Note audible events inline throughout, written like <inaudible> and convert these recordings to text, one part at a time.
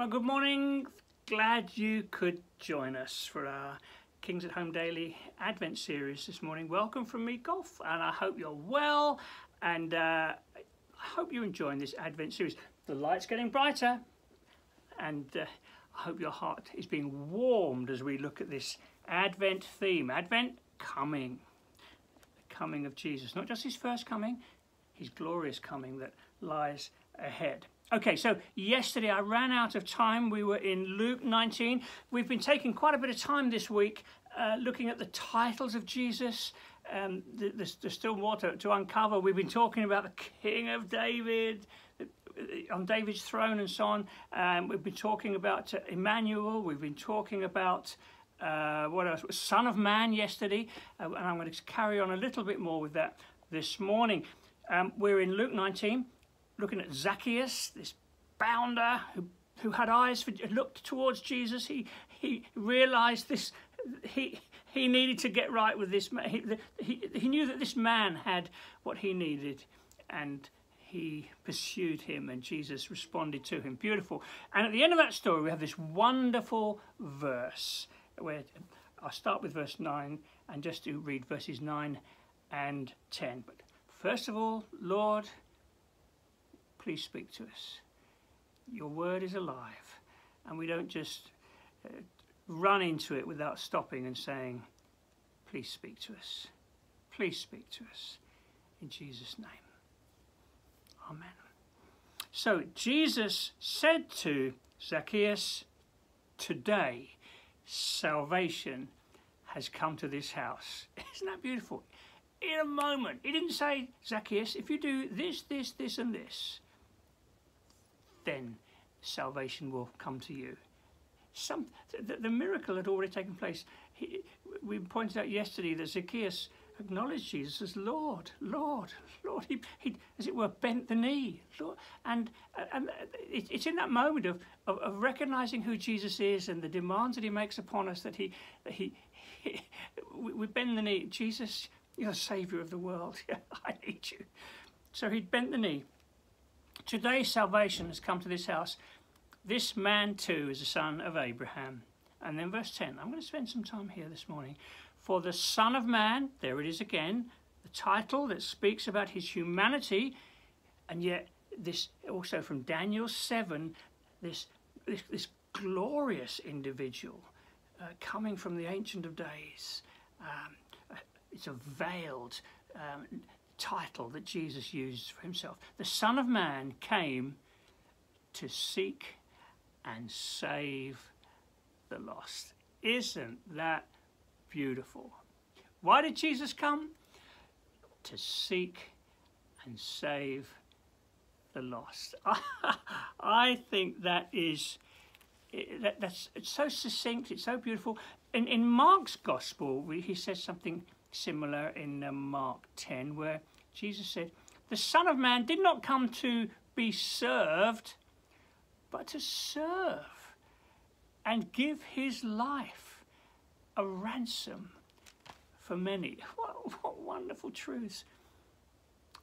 Well, good morning. Glad you could join us for our Kings at Home Daily Advent series this morning. Welcome from me, Golf, and I hope you're well and uh, I hope you're enjoying this Advent series. The light's getting brighter, and uh, I hope your heart is being warmed as we look at this Advent theme. Advent coming, the coming of Jesus, not just his first coming, his glorious coming that lies ahead. Okay, so yesterday I ran out of time. We were in Luke 19. We've been taking quite a bit of time this week uh, looking at the titles of Jesus. Um, there's, there's still more to, to uncover. We've been talking about the King of David, uh, on David's throne and so on. Um, we've been talking about uh, Emmanuel. We've been talking about uh, what else? Son of Man yesterday. Uh, and I'm going to carry on a little bit more with that this morning. Um, we're in Luke 19 looking at Zacchaeus, this bounder who, who had eyes for, looked towards Jesus. He, he realized this, he, he needed to get right with this man. He, he, he knew that this man had what he needed and he pursued him and Jesus responded to him. Beautiful. And at the end of that story, we have this wonderful verse where I'll start with verse 9 and just to read verses 9 and 10. But first of all, Lord, please speak to us. Your word is alive, and we don't just uh, run into it without stopping and saying, Please speak to us. Please speak to us. In Jesus' name. Amen. So Jesus said to Zacchaeus, Today salvation has come to this house. <laughs> Isn't that beautiful? In a moment. He didn't say, Zacchaeus, if you do this, this, this, and this, then salvation will come to you. Some, the, the miracle had already taken place. He, we pointed out yesterday that Zacchaeus acknowledged Jesus as Lord, Lord, Lord. He, he as it were, bent the knee. Lord. And, uh, and uh, it, it's in that moment of, of, of, recognizing who Jesus is and the demands that he makes upon us that he, that he, he <laughs> we bend the knee. Jesus, you're the Saviour of the world. <laughs> I need you. So he bent the knee. Today salvation has come to this house. This man too is a son of Abraham. And then verse 10, I'm going to spend some time here this morning. For the Son of Man, there it is again, the title that speaks about his humanity, and yet this also from Daniel 7, this, this, this glorious individual uh, coming from the Ancient of Days. Um, it's a veiled, um, title that Jesus used for himself. The Son of Man came to seek and save the lost. Isn't that beautiful? Why did Jesus come? To seek and save the lost. <laughs> I think that is that, that's it's so succinct. It's so beautiful. In in Mark's gospel, he says something similar in uh, Mark 10, where Jesus said, The Son of Man did not come to be served, but to serve and give his life a ransom for many. <laughs> What, what wonderful truths.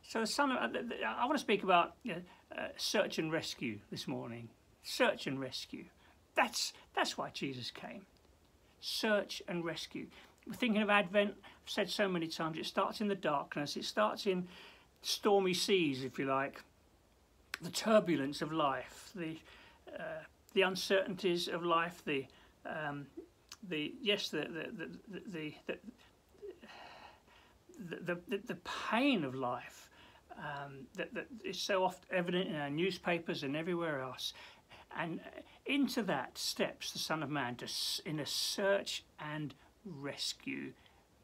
So, the son of, I want to speak about uh, uh, search and rescue this morning. Search and rescue. That's, that's why Jesus came. Search and rescue thinking of Advent, I've said so many times, it starts in the darkness, it starts in stormy seas, if you like, the turbulence of life, the uh, the uncertainties of life, the um, the yes, the the the the, the, the, the pain of life um, that, that is so often evident in our newspapers and everywhere else. And into that steps the Son of Man to, in a search and rescue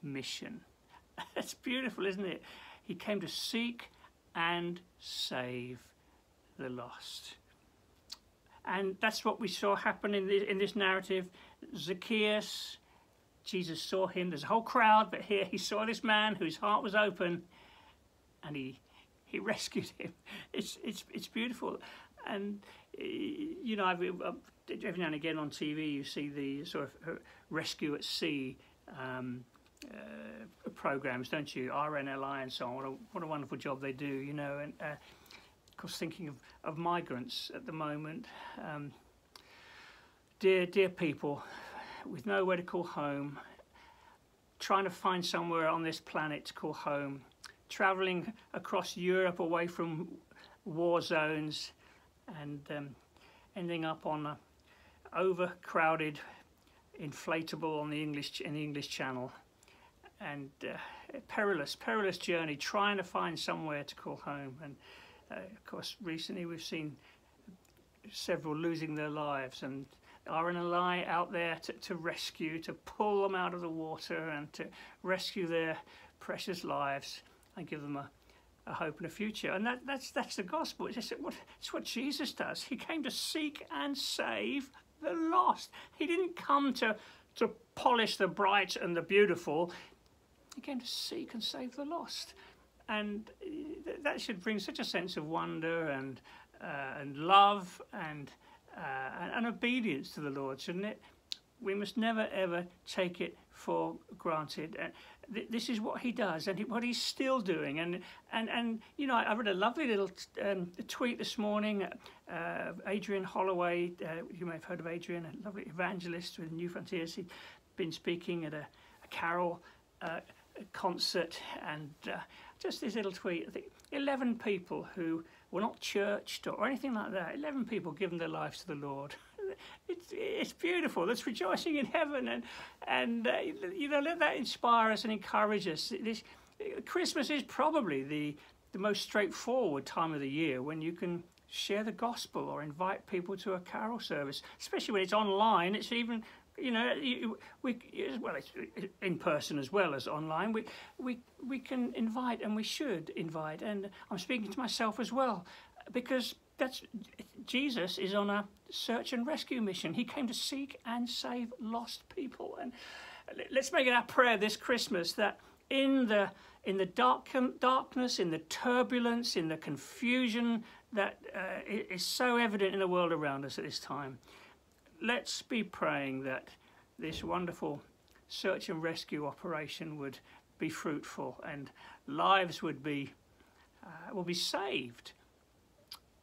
mission. <laughs> That's beautiful, isn't it? He came to seek and save the lost. And that's what we saw happen in, the, in this narrative. Zacchaeus, Jesus saw him. There's a whole crowd, but here he saw this man whose heart was open and he, he <laughs> rescued him. It's, it's, it's beautiful. And, you know, I've, I've every now and again on TV you see the sort of uh, rescue at sea um, uh, programs, don't you? RNLI and so on. What a, what a wonderful job they do, you know. And uh, of course, thinking of, of migrants at the moment, um, dear, dear people with nowhere to call home, trying to find somewhere on this planet to call home, traveling across Europe away from war zones and um, ending up on a overcrowded inflatable on the English in the English Channel. And uh, perilous perilous journey trying to find somewhere to call home. And uh, of course recently we've seen several losing their lives and are in a RNLI out there to, to rescue to pull them out of the water and to rescue their precious lives and give them a a hope and a future. And that, that's, that's the gospel. It's, what, it's what Jesus does. He came to seek and save the lost. He didn't come to, to polish the bright and the beautiful. He came to seek and save the lost. And that should bring such a sense of wonder and, uh, and love and, uh, and obedience to the Lord, shouldn't it? We must never ever take it for granted this is what he does and what he's still doing. And, and, and you know, I read a lovely little um, tweet this morning. Uh, Adrian Holloway, uh, you may have heard of Adrian, a lovely evangelist with Newfrontiers. He'd been speaking at a, a carol uh, concert and uh, just this little tweet. I think 11 people who were not churched or anything like that, 11 people giving their lives to the Lord <laughs> it's, it's beautiful. It's rejoicing in heaven, and and uh, you know let that inspire us and encourage us. This Christmas is probably the the most straightforward time of the year when you can share the gospel or invite people to a carol service, especially when it's online. It's even you know we well it's in person as well as online. We we we can invite and we should invite, and I'm speaking to myself as well because that's Jesus is on a search and rescue mission. He came to seek and save lost people. And let's make it our prayer this Christmas that in the in the dark, darkness, in the turbulence, in the confusion that uh, is so evident in the world around us at this time, let's be praying that this wonderful search and rescue operation would be fruitful and lives would be uh, will be saved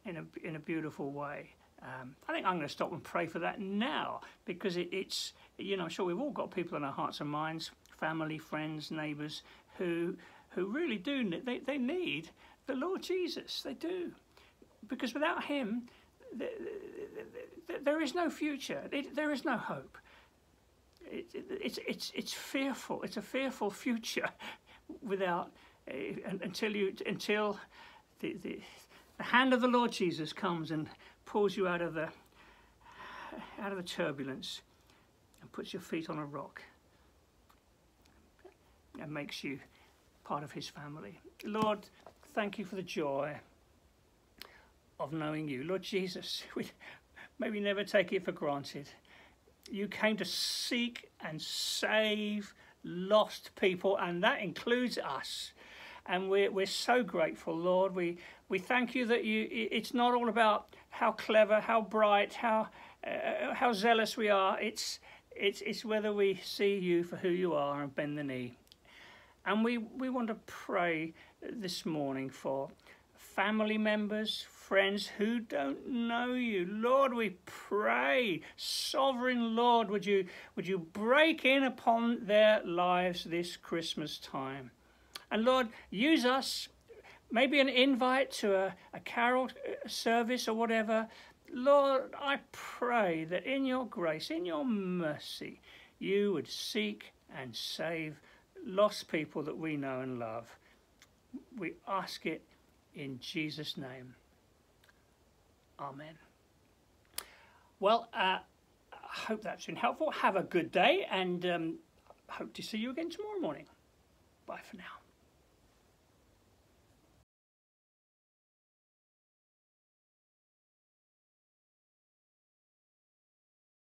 in a, in a beautiful way. Um, I think I'm going to stop and pray for that now because it, it's, you know, I'm sure we've all got people in our hearts and minds, family, friends, neighbours, who, who really do, they, they need the Lord Jesus. They do. Because without Him, there is no future, there is no hope. It, it, it's, it's, it's fearful. It's a fearful future <laughs> without, uh, until, you, until the, the, the hand of the Lord Jesus comes and pulls you out of the out of the turbulence and puts your feet on a rock and makes you part of his family. Lord, thank you for the joy of knowing you. Lord Jesus, <laughs> we maybe never take it for granted. You came to seek and save lost people, and that includes us and we're, we're so grateful, Lord. We, we thank you that you, it's not all about how clever, how bright, how, uh, how zealous we are. It's, it's, it's whether we see you for who you are and bend the knee. And we, we want to pray this morning for family members, friends who don't know you. Lord, we pray, sovereign Lord, would you, would you break in upon their lives this Christmas time? And Lord, use us, maybe an invite to a, a carol uh, service or whatever. Lord, I pray that in your grace, in your mercy, you would seek and save lost people that we know and love. We ask it in Jesus' name. Amen. Well, uh, I hope that's been helpful. Have a good day and um, hope to see you again tomorrow morning. Bye for now.